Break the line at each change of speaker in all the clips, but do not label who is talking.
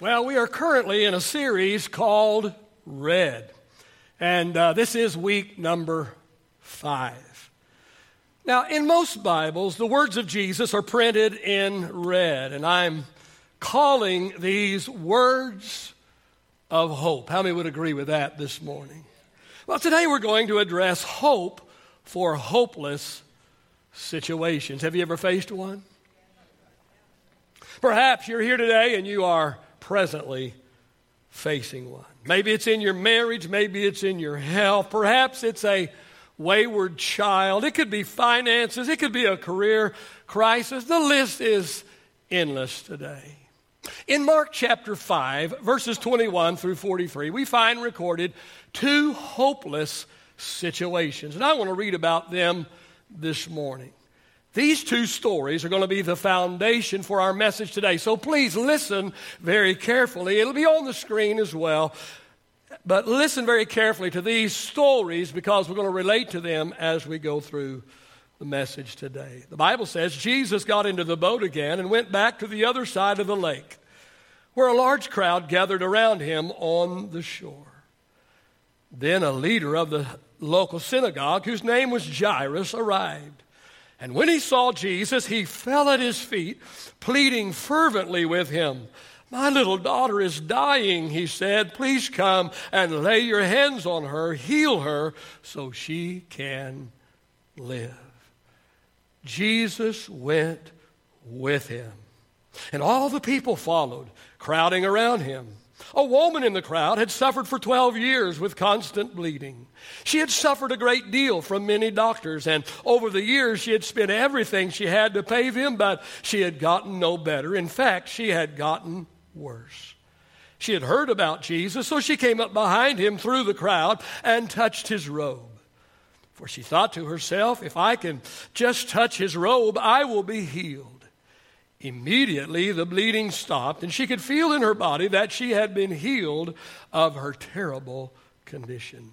Well, we are currently in a series called Red, and uh, this is week number five. Now, in most Bibles, the words of Jesus are printed in red, and I'm calling these words of hope. How many would agree with that this morning? Well, today we're going to address hope for hopeless situations. Have you ever faced one? Perhaps you're here today and you are presently facing one. Maybe it's in your marriage, maybe it's in your health, perhaps it's a wayward child, it could be finances, it could be a career crisis. The list is endless today. In Mark chapter 5, verses 21 through 43, we find recorded two hopeless situations. And I want to read about them this morning. These two stories are going to be the foundation for our message today. So please listen very carefully. It'll be on the screen as well. But listen very carefully to these stories because we're going to relate to them as we go through the message today. The Bible says Jesus got into the boat again and went back to the other side of the lake, where a large crowd gathered around him on the shore. Then a leader of the local synagogue, whose name was Jairus, arrived. And when he saw Jesus, he fell at his feet, pleading fervently with him. My little daughter is dying, he said. Please come and lay your hands on her, heal her, so she can live. Jesus went with him. And all the people followed, crowding around him. A woman in the crowd had suffered for 12 years with constant bleeding. She had suffered a great deal from many doctors, and over the years she had spent everything she had to pay them, but she had gotten no better. In fact, she had gotten worse. She had heard about Jesus, so she came up behind him through the crowd and touched his robe. For she thought to herself, if I can just touch his robe, I will be healed. Immediately the bleeding stopped, and she could feel in her body that she had been healed of her terrible condition.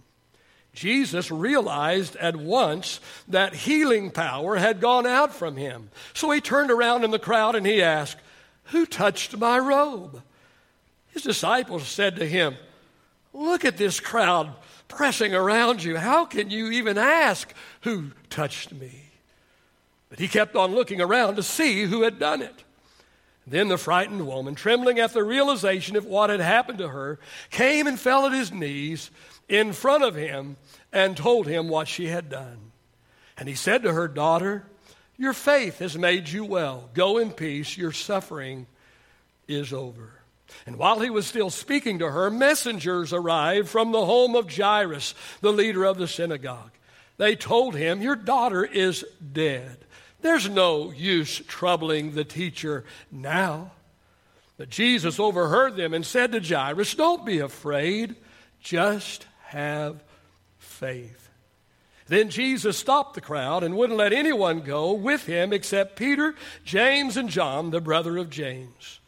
Jesus realized at once that healing power had gone out from him. So he turned around in the crowd and he asked, Who touched my robe? His disciples said to him, Look at this crowd pressing around you. How can you even ask, Who touched me? But he kept on looking around to see who had done it. Then the frightened woman, trembling at the realization of what had happened to her, came and fell at his knees in front of him and told him what she had done. And he said to her, Daughter, your faith has made you well. Go in peace. Your suffering is over. And while he was still speaking to her, messengers arrived from the home of Jairus, the leader of the synagogue. They told him, Your daughter is dead. There's no use troubling the teacher now. But Jesus overheard them and said to Jairus, Don't be afraid, just have faith. Then Jesus stopped the crowd and wouldn't let anyone go with him except Peter, James, and John, the brother of James.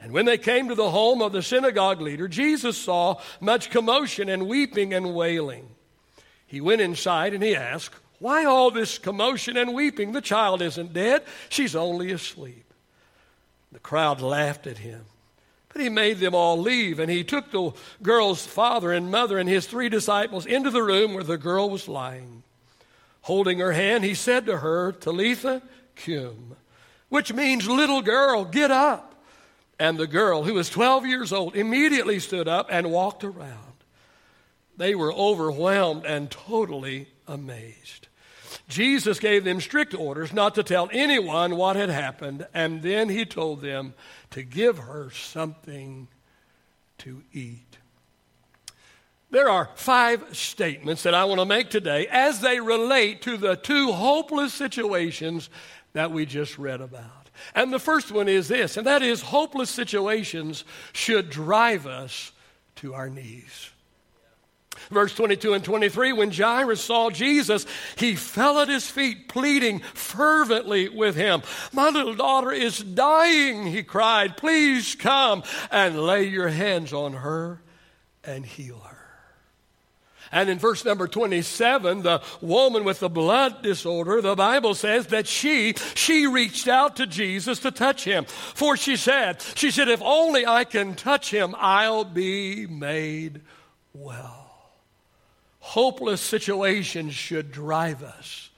And when they came to the home of the synagogue leader, Jesus saw much commotion and weeping and wailing. He went inside and he asked, why all this commotion and weeping? The child isn't dead, she's only asleep. The crowd laughed at him. But he made them all leave, and he took the girl's father and mother and his three disciples into the room where the girl was lying. Holding her hand, he said to her, Talitha cum, which means, little girl, get up. And the girl, who was 12 years old, immediately stood up and walked around. They were overwhelmed and totally amazed. Jesus gave them strict orders not to tell anyone what had happened, and then he told them to give her something to eat. There are five statements that I want to make today as they relate to the two hopeless situations that we just read about. And the first one is this, and that is hopeless situations should drive us to our knees. Verse 22 and 23 When Jairus saw Jesus, he fell at his feet, pleading fervently with him. My little daughter is dying, he cried. Please come and lay your hands on her and heal her. And in verse number 27, the woman with the blood disorder, the Bible says that she, she reached out to Jesus to touch him. For she said, she said, if only I can touch him, I'll be made well. Hopeless situations should drive us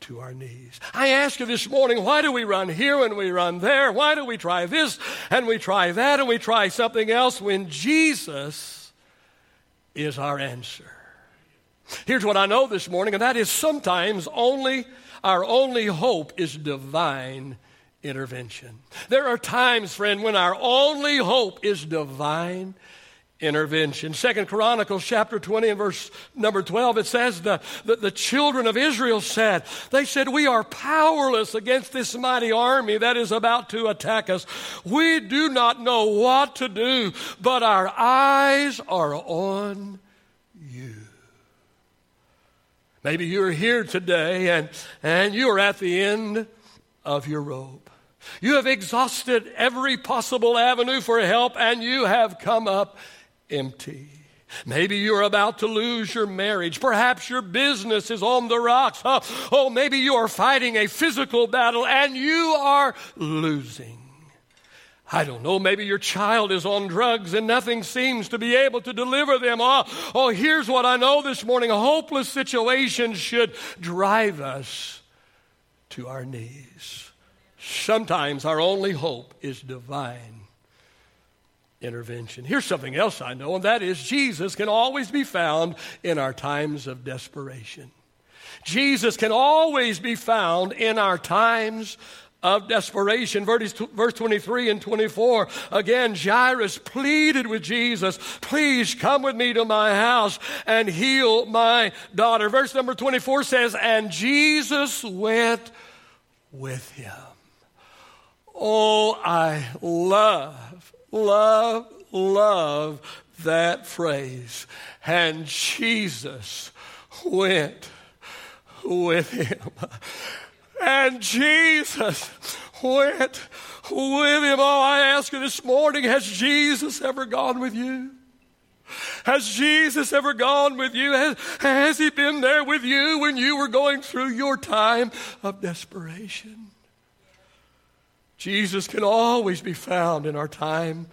to our knees. I ask you this morning, why do we run here and we run there? Why do we try this and we try that and we try something else when Jesus is our answer. Here's what I know this morning, and that is sometimes only our only hope is divine intervention. There are times, friend, when our only hope is divine intervention. Second Chronicles chapter 20 and verse number 12, it says the, the, the, children of Israel said, they said, we are powerless against this mighty army that is about to attack us. We do not know what to do, but our eyes are on you. Maybe you're here today and, and you're at the end of your rope. You have exhausted every possible avenue for help and you have come up empty. Maybe you're about to lose your marriage. Perhaps your business is on the rocks. Oh, oh, maybe you are fighting a physical battle and you are losing. I don't know, maybe your child is on drugs and nothing seems to be able to deliver them. Oh, oh here's what I know this morning a hopeless situations should drive us to our knees. Sometimes our only hope is divine intervention. Here's something else I know, and that is Jesus can always be found in our times of desperation. Jesus can always be found in our times of desperation. Verse 23 and 24. Again, Jairus pleaded with Jesus, please come with me to my house and heal my daughter. Verse number 24 says, and Jesus went with him. Oh, I love love, love that phrase. And Jesus went with him. And Jesus went with him. Oh, I ask you this morning, has Jesus ever gone with you? Has Jesus ever gone with you? Has, has he been there with you when you were going through your time of desperation? Jesus can always be found in our time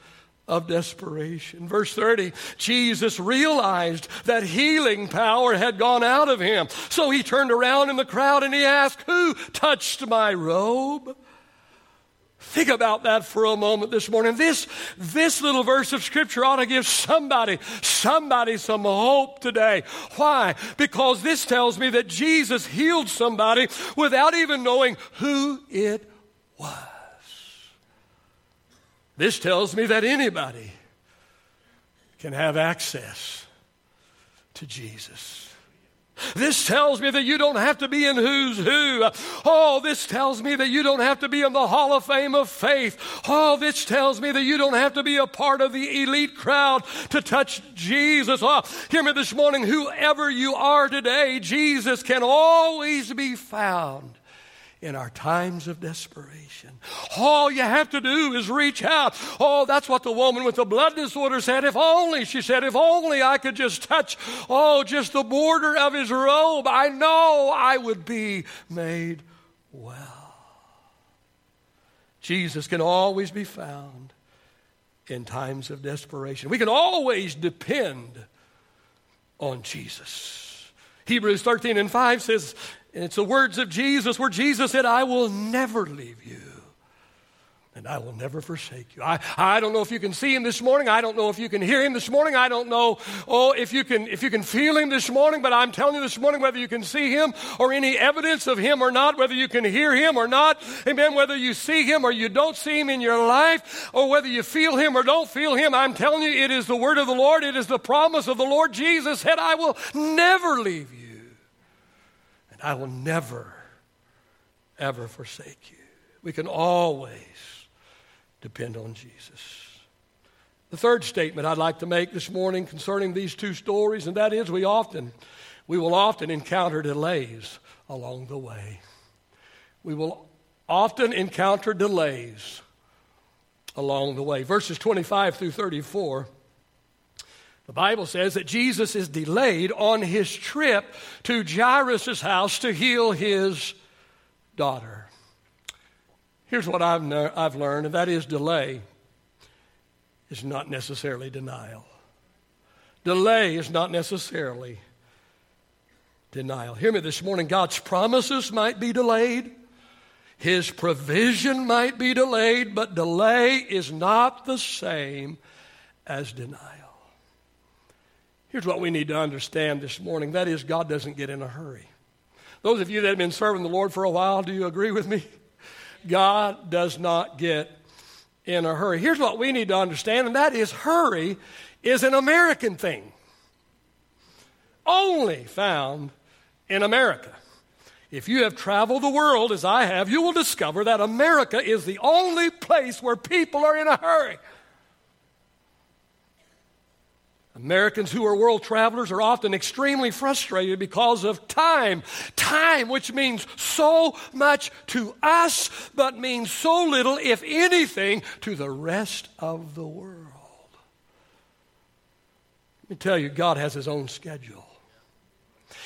of desperation. Verse 30, Jesus realized that healing power had gone out of him. So he turned around in the crowd and he asked, Who touched my robe? Think about that for a moment this morning. This, this little verse of scripture ought to give somebody, somebody some hope today. Why? Because this tells me that Jesus healed somebody without even knowing who it was. This tells me that anybody can have access to Jesus. This tells me that you don't have to be in who's who. Oh, this tells me that you don't have to be in the Hall of Fame of faith. Oh, this tells me that you don't have to be a part of the elite crowd to touch Jesus. Oh, hear me this morning. Whoever you are today, Jesus can always be found in our times of desperation. All you have to do is reach out. Oh, that's what the woman with the blood disorder said. If only, she said, if only I could just touch, oh, just the border of his robe, I know I would be made well. Jesus can always be found in times of desperation. We can always depend on Jesus. Hebrews 13 and 5 says, and it's the words of Jesus where Jesus said, I will never leave you and I will never forsake you. I, I don't know if you can see him this morning. I don't know if you can hear him this morning. I don't know oh, if, you can, if you can feel him this morning, but I'm telling you this morning whether you can see him or any evidence of him or not, whether you can hear him or not, amen, whether you see him or you don't see him in your life, or whether you feel him or don't feel him, I'm telling you it is the word of the Lord. It is the promise of the Lord Jesus said, I will never leave you. I will never, ever forsake you. We can always depend on Jesus. The third statement I'd like to make this morning concerning these two stories, and that is we often, we will often encounter delays along the way. We will often encounter delays along the way. Verses 25 through 34 The Bible says that Jesus is delayed on his trip to Jairus' house to heal his daughter. Here's what I've, I've learned, and that is delay is not necessarily denial. Delay is not necessarily denial. Hear me this morning God's promises might be delayed, His provision might be delayed, but delay is not the same as denial. Here's what we need to understand this morning that is, God doesn't get in a hurry. Those of you that have been serving the Lord for a while, do you agree with me? God does not get in a hurry. Here's what we need to understand, and that is hurry is an American thing, only found in America. If you have traveled the world as I have, you will discover that America is the only place where people are in a hurry. Americans who are world travelers are often extremely frustrated because of time. Time, which means so much to us, but means so little, if anything, to the rest of the world. Let me tell you, God has His own schedule.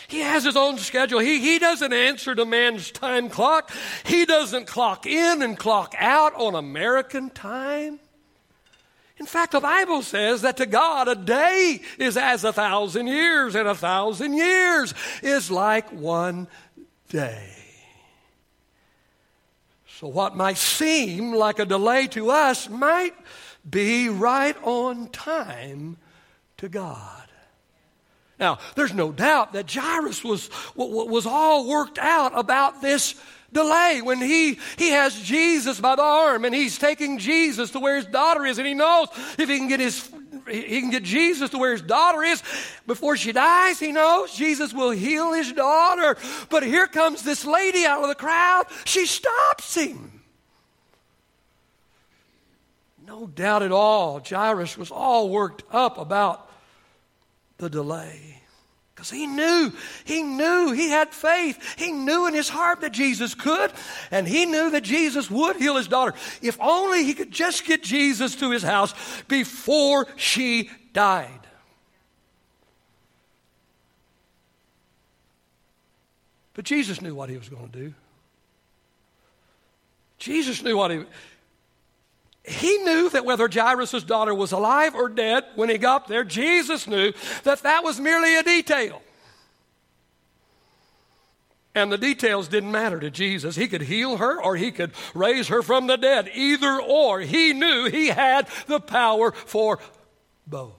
He has his own schedule. He, he doesn't answer to man's time clock. He doesn't clock in and clock out on American time. In fact, the Bible says that to God a day is as a thousand years, and a thousand years is like one day. So, what might seem like a delay to us might be right on time to God. Now, there's no doubt that Jairus was, was all worked out about this delay when he, he has Jesus by the arm and he's taking Jesus to where his daughter is and he knows if he can get his he can get Jesus to where his daughter is before she dies. He knows Jesus will heal his daughter. But here comes this lady out of the crowd. She stops him. No doubt at all, Jairus was all worked up about the delay. Because he knew, he knew, he had faith. He knew in his heart that Jesus could, and he knew that Jesus would heal his daughter. If only he could just get Jesus to his house before she died. But Jesus knew what he was going to do. Jesus knew what he he knew that whether Jairus' daughter was alive or dead when he got there, Jesus knew that that was merely a detail. And the details didn't matter to Jesus. He could heal her or he could raise her from the dead. Either or. He knew he had the power for both.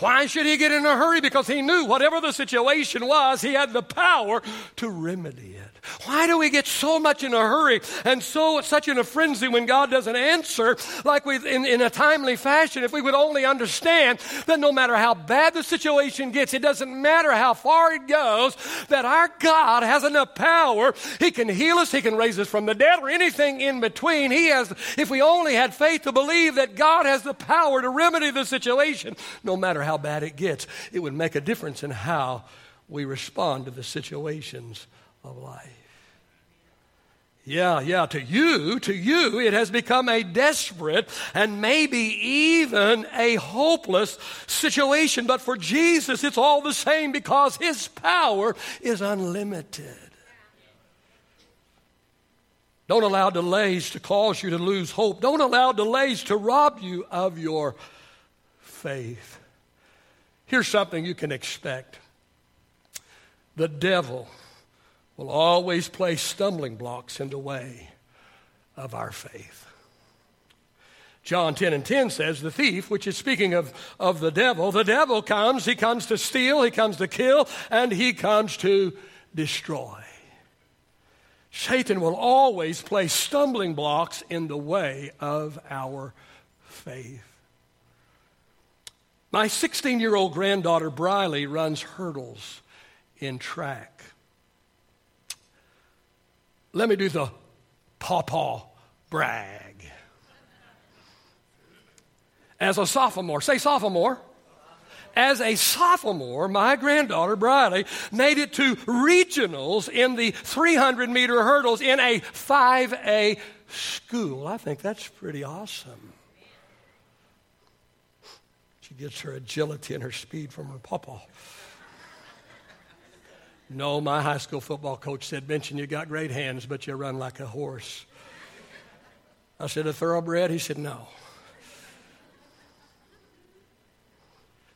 Why should he get in a hurry? Because he knew whatever the situation was, he had the power to remedy it. Why do we get so much in a hurry and so such in a frenzy when God doesn't answer like we in, in a timely fashion? If we would only understand that no matter how bad the situation gets, it doesn't matter how far it goes, that our God has enough power. He can heal us, He can raise us from the dead, or anything in between. He has, if we only had faith to believe that God has the power to remedy the situation, no matter how bad it gets, it would make a difference in how we respond to the situations of life. Yeah, yeah, to you, to you, it has become a desperate and maybe even a hopeless situation. But for Jesus, it's all the same because his power is unlimited. Don't allow delays to cause you to lose hope. Don't allow delays to rob you of your faith. Here's something you can expect the devil will always place stumbling blocks in the way of our faith. John 10 and 10 says, The thief, which is speaking of, of the devil, the devil comes, he comes to steal, he comes to kill, and he comes to destroy. Satan will always place stumbling blocks in the way of our faith. My 16 year old granddaughter, Briley, runs hurdles in track. Let me do the pawpaw brag. As a sophomore, say sophomore. As a sophomore, my granddaughter Briley made it to regionals in the 300 meter hurdles in a 5A school. I think that's pretty awesome. Gets her agility and her speed from her papa. No, my high school football coach said, Benson, you got great hands, but you run like a horse. I said, A thoroughbred? He said, No.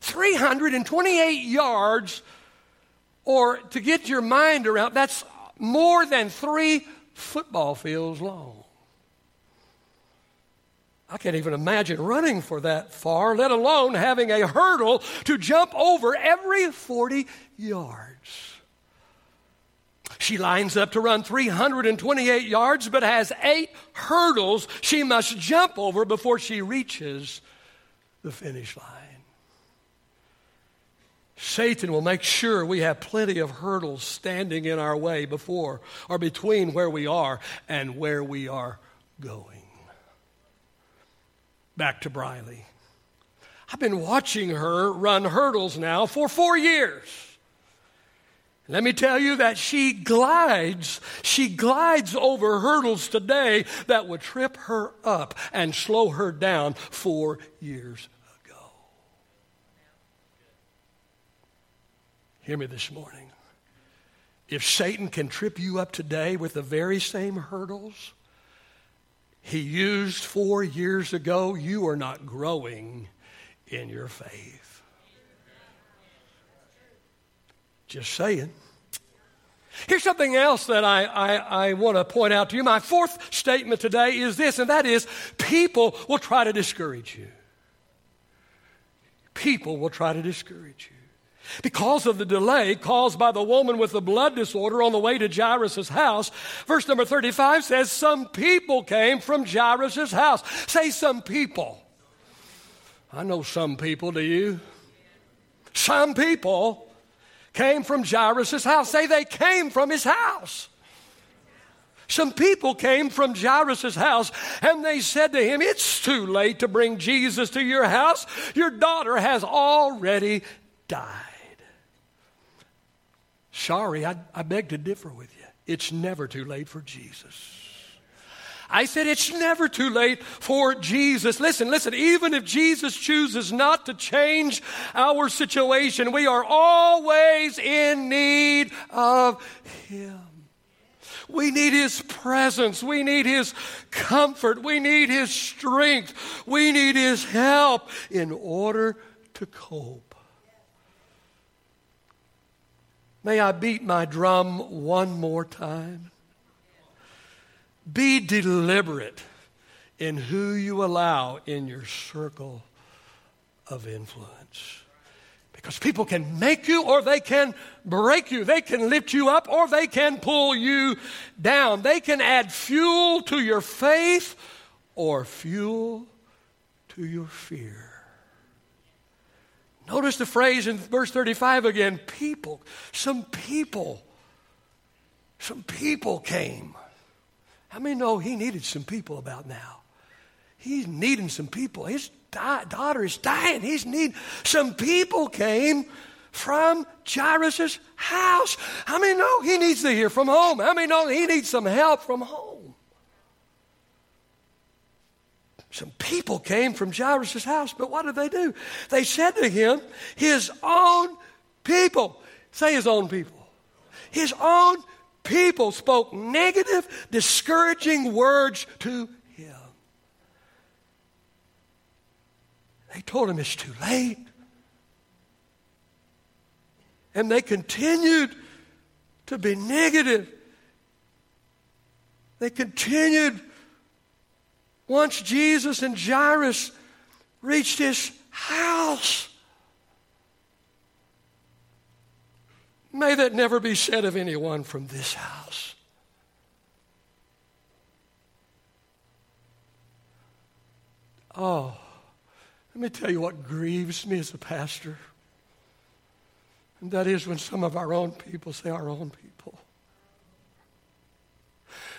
328 yards, or to get your mind around, that's more than three football fields long. I can't even imagine running for that far, let alone having a hurdle to jump over every 40 yards. She lines up to run 328 yards, but has eight hurdles she must jump over before she reaches the finish line. Satan will make sure we have plenty of hurdles standing in our way before or between where we are and where we are going. Back to Briley. I've been watching her run hurdles now for four years. Let me tell you that she glides, she glides over hurdles today that would trip her up and slow her down four years ago. Hear me this morning. If Satan can trip you up today with the very same hurdles he used four years ago, you are not growing in your faith. Just saying. Here's something else that I, I, I want to point out to you. My fourth statement today is this, and that is people will try to discourage you. People will try to discourage you. Because of the delay caused by the woman with the blood disorder on the way to Jairus' house, verse number 35 says, Some people came from Jairus' house. Say, some people. I know some people, do you? Some people came from Jairus' house. Say they came from his house. Some people came from Jairus' house and they said to him, It's too late to bring Jesus to your house. Your daughter has already died. Sorry, I, I beg to differ with you. It's never too late for Jesus. I said it's never too late for Jesus. Listen, listen, even if Jesus chooses not to change our situation, we are always in need of Him. We need His presence. We need His comfort. We need His strength. We need His help in order to cope. May I beat my drum one more time? Be deliberate in who you allow in your circle of influence. Because people can make you or they can break you. They can lift you up or they can pull you down. They can add fuel to your faith or fuel to your fear. Notice the phrase in verse 35 again people. Some people, some people came. How many know he needed some people about now? He's needing some people. His di- daughter is dying. He's need some people came from Jairus' house. How many know he needs to hear from home? How many know he needs some help from home? Some people came from Jairus' house, but what did they do? They said to him, his own people. Say his own people. His own people spoke negative, discouraging words to him. They told him it's too late. And they continued to be negative. They continued once Jesus and Jairus reached his house. May that never be said of anyone from this house. Oh, let me tell you what grieves me as a pastor. And that is when some of our own people say, our own people.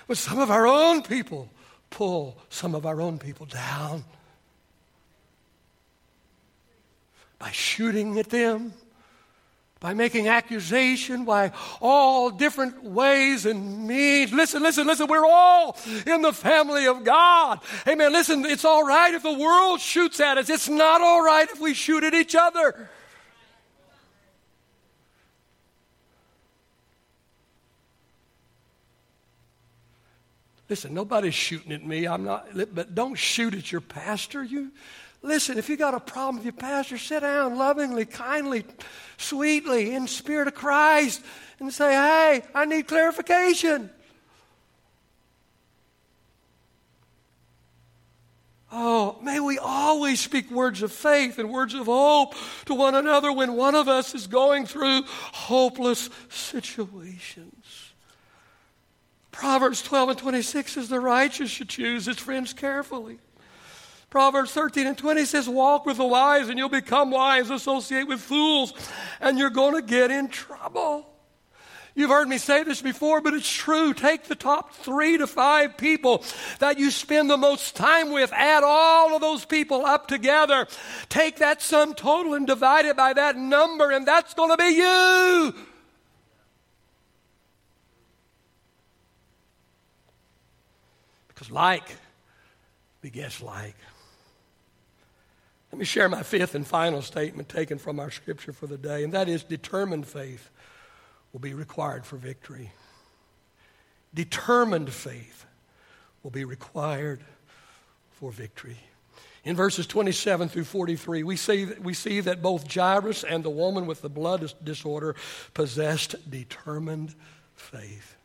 When some of our own people pull some of our own people down by shooting at them by making accusation, by all different ways and means. Listen, listen, listen, we're all in the family of God. Amen. Listen, it's all right if the world shoots at us. It's not all right if we shoot at each other. Listen, nobody's shooting at me. I'm not, but don't shoot at your pastor. You listen, if you got a problem with your pastor, sit down lovingly, kindly, sweetly, in spirit of Christ, and say, Hey, I need clarification. Oh, may we always speak words of faith and words of hope to one another when one of us is going through hopeless situations. Proverbs 12 and 26 says, The righteous should choose his friends carefully. Proverbs 13 and 20 says, Walk with the wise and you'll become wise. Associate with fools and you're going to get in trouble. You've heard me say this before, but it's true. Take the top three to five people that you spend the most time with, add all of those people up together. Take that sum total and divide it by that number, and that's going to be you. Because like begets like. Let me share my fifth and final statement taken from our scripture for the day, and that is determined faith will be required for victory. Determined faith will be required for victory. In verses 27 through 43, we see, we see that both Jairus and the woman with the blood disorder possessed determined faith.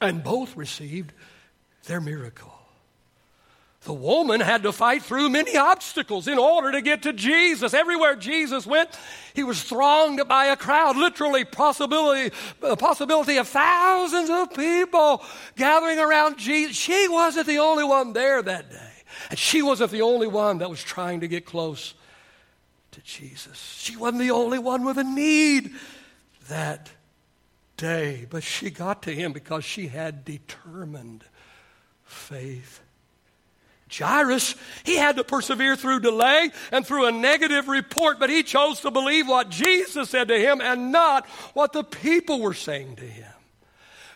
And both received their miracle. The woman had to fight through many obstacles in order to get to Jesus. Everywhere Jesus went, he was thronged by a crowd, literally possibility, possibility of thousands of people gathering around Jesus. She wasn't the only one there that day. And she wasn't the only one that was trying to get close to Jesus. She wasn't the only one with a need that day. But she got to him because she had determined faith. Jairus, he had to persevere through delay and through a negative report, but he chose to believe what Jesus said to him and not what the people were saying to him.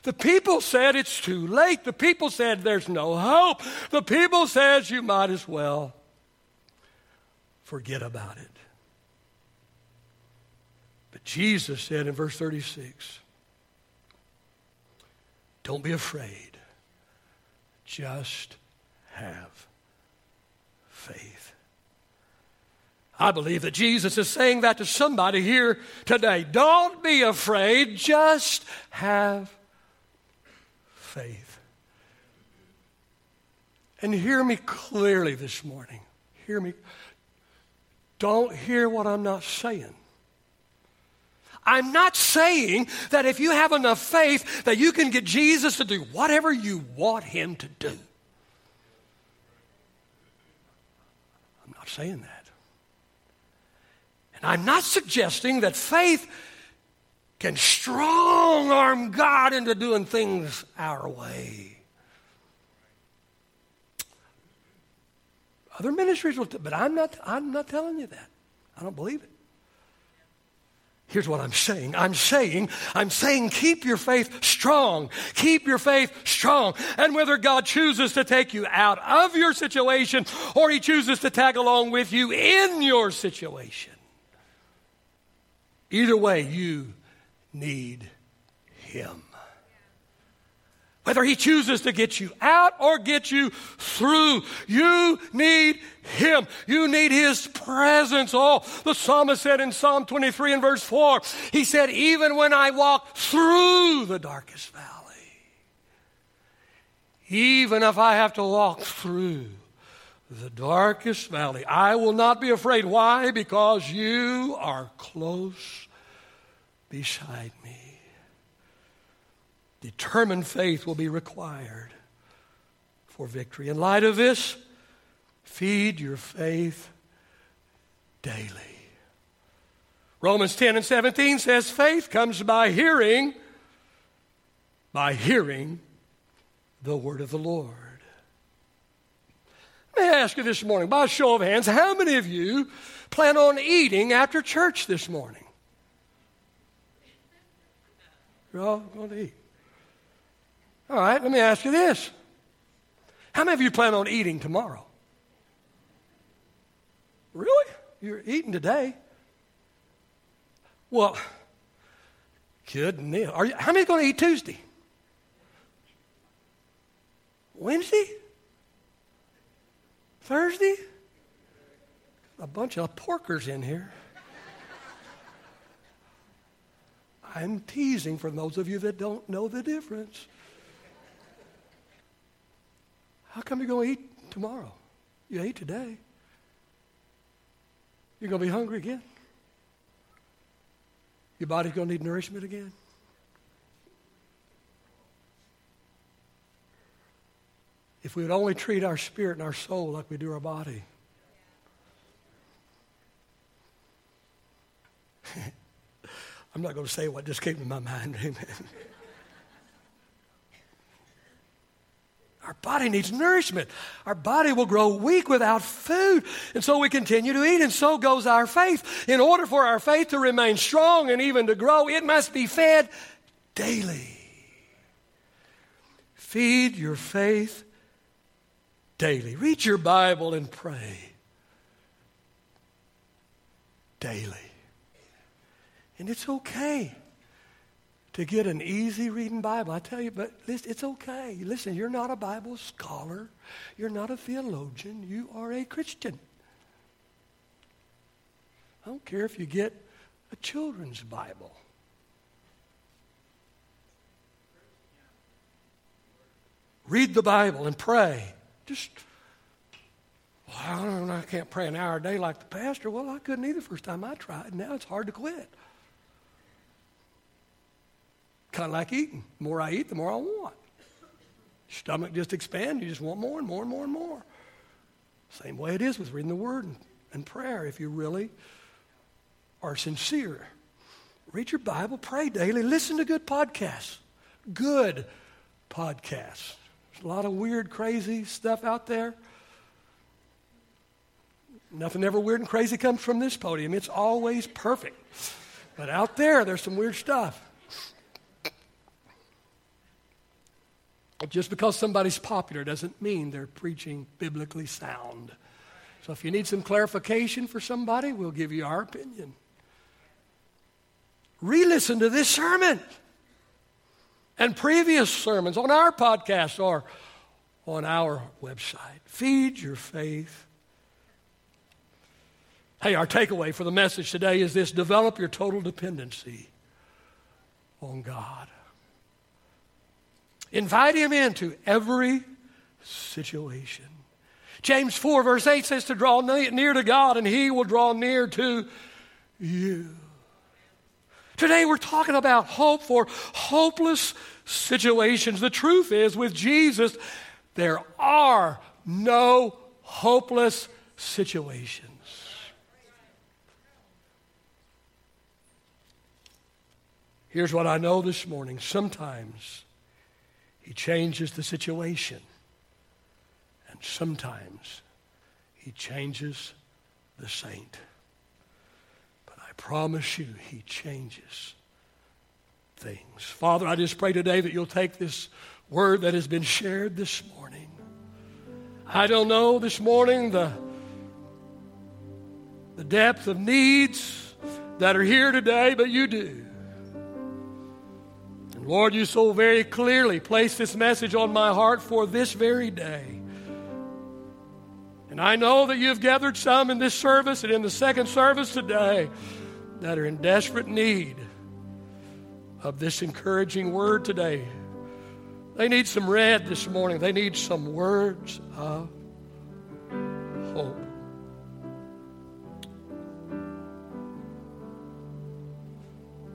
The people said it's too late. The people said there's no hope. The people says you might as well forget about it. But Jesus said in verse 36, don't be afraid. Just have faith. I believe that Jesus is saying that to somebody here today. Don't be afraid, just have faith. And hear me clearly this morning. Hear me. Don't hear what I'm not saying. I'm not saying that if you have enough faith that you can get Jesus to do whatever you want him to do. I'm not saying that. And I'm not suggesting that faith can strong arm God into doing things our way. Other ministries will, t- but I'm not, I'm not telling you that. I don't believe it. Here's what I'm saying. I'm saying, I'm saying keep your faith strong. Keep your faith strong. And whether God chooses to take you out of your situation or he chooses to tag along with you in your situation, either way, you need him. Whether he chooses to get you out or get you through, you need him. You need his presence. Oh, the psalmist said in Psalm 23 and verse 4, he said, Even when I walk through the darkest valley, even if I have to walk through the darkest valley, I will not be afraid. Why? Because you are close beside me. Determined faith will be required for victory. In light of this, feed your faith daily. Romans 10 and 17 says faith comes by hearing, by hearing the word of the Lord. Let me ask you this morning, by show of hands, how many of you plan on eating after church this morning? You're all going to eat. All right, let me ask you this. How many of you plan on eating tomorrow? Really? You're eating today? Well, good deal. Are you, how many going to eat Tuesday? Wednesday? Thursday? A bunch of porkers in here. I'm teasing for those of you that don't know the difference. How come you're going to eat tomorrow? You ate today. You're going to be hungry again. Your body's going to need nourishment again. If we would only treat our spirit and our soul like we do our body. I'm not going to say what just came to my mind. Amen. Our body needs nourishment. Our body will grow weak without food. And so we continue to eat, and so goes our faith. In order for our faith to remain strong and even to grow, it must be fed daily. Feed your faith daily. Read your Bible and pray daily. And it's okay to get an easy reading Bible. I tell you, but listen, it's okay. Listen, you're not a Bible scholar, you're not a theologian, you are a Christian. I don't care if you get a children's Bible. Read the Bible and pray. Just, well, I, don't know, I can't pray an hour a day like the pastor. Well, I couldn't either first time I tried. Now it's hard to quit. Kind of like eating. The more I eat, the more I want. Stomach just expands. You just want more and more and more and more. Same way it is with reading the Word and, and prayer. If you really are sincere, read your Bible, pray daily, listen to good podcasts. Good podcasts. There's a lot of weird, crazy stuff out there. Nothing ever weird and crazy comes from this podium. It's always perfect. But out there, there's some weird stuff. Just because somebody's popular doesn't mean they're preaching biblically sound. So if you need some clarification for somebody, we'll give you our opinion. Re listen to this sermon and previous sermons on our podcast or on our website. Feed your faith. Hey, our takeaway for the message today is this develop your total dependency on God. Invite him into every situation. James 4, verse 8 says to draw near to God, and he will draw near to you. Today we're talking about hope for hopeless situations. The truth is, with Jesus, there are no hopeless situations. Here's what I know this morning. Sometimes he changes the situation. And sometimes He changes the saint. But I promise you, He changes things. Father, I just pray today that you'll take this word that has been shared this morning. I don't know this morning the, the depth of needs that are here today, but you do. Lord, you so very clearly placed this message on my heart for this very day. And I know that you've gathered some in this service and in the second service today that are in desperate need of this encouraging word today. They need some red this morning, they need some words of hope.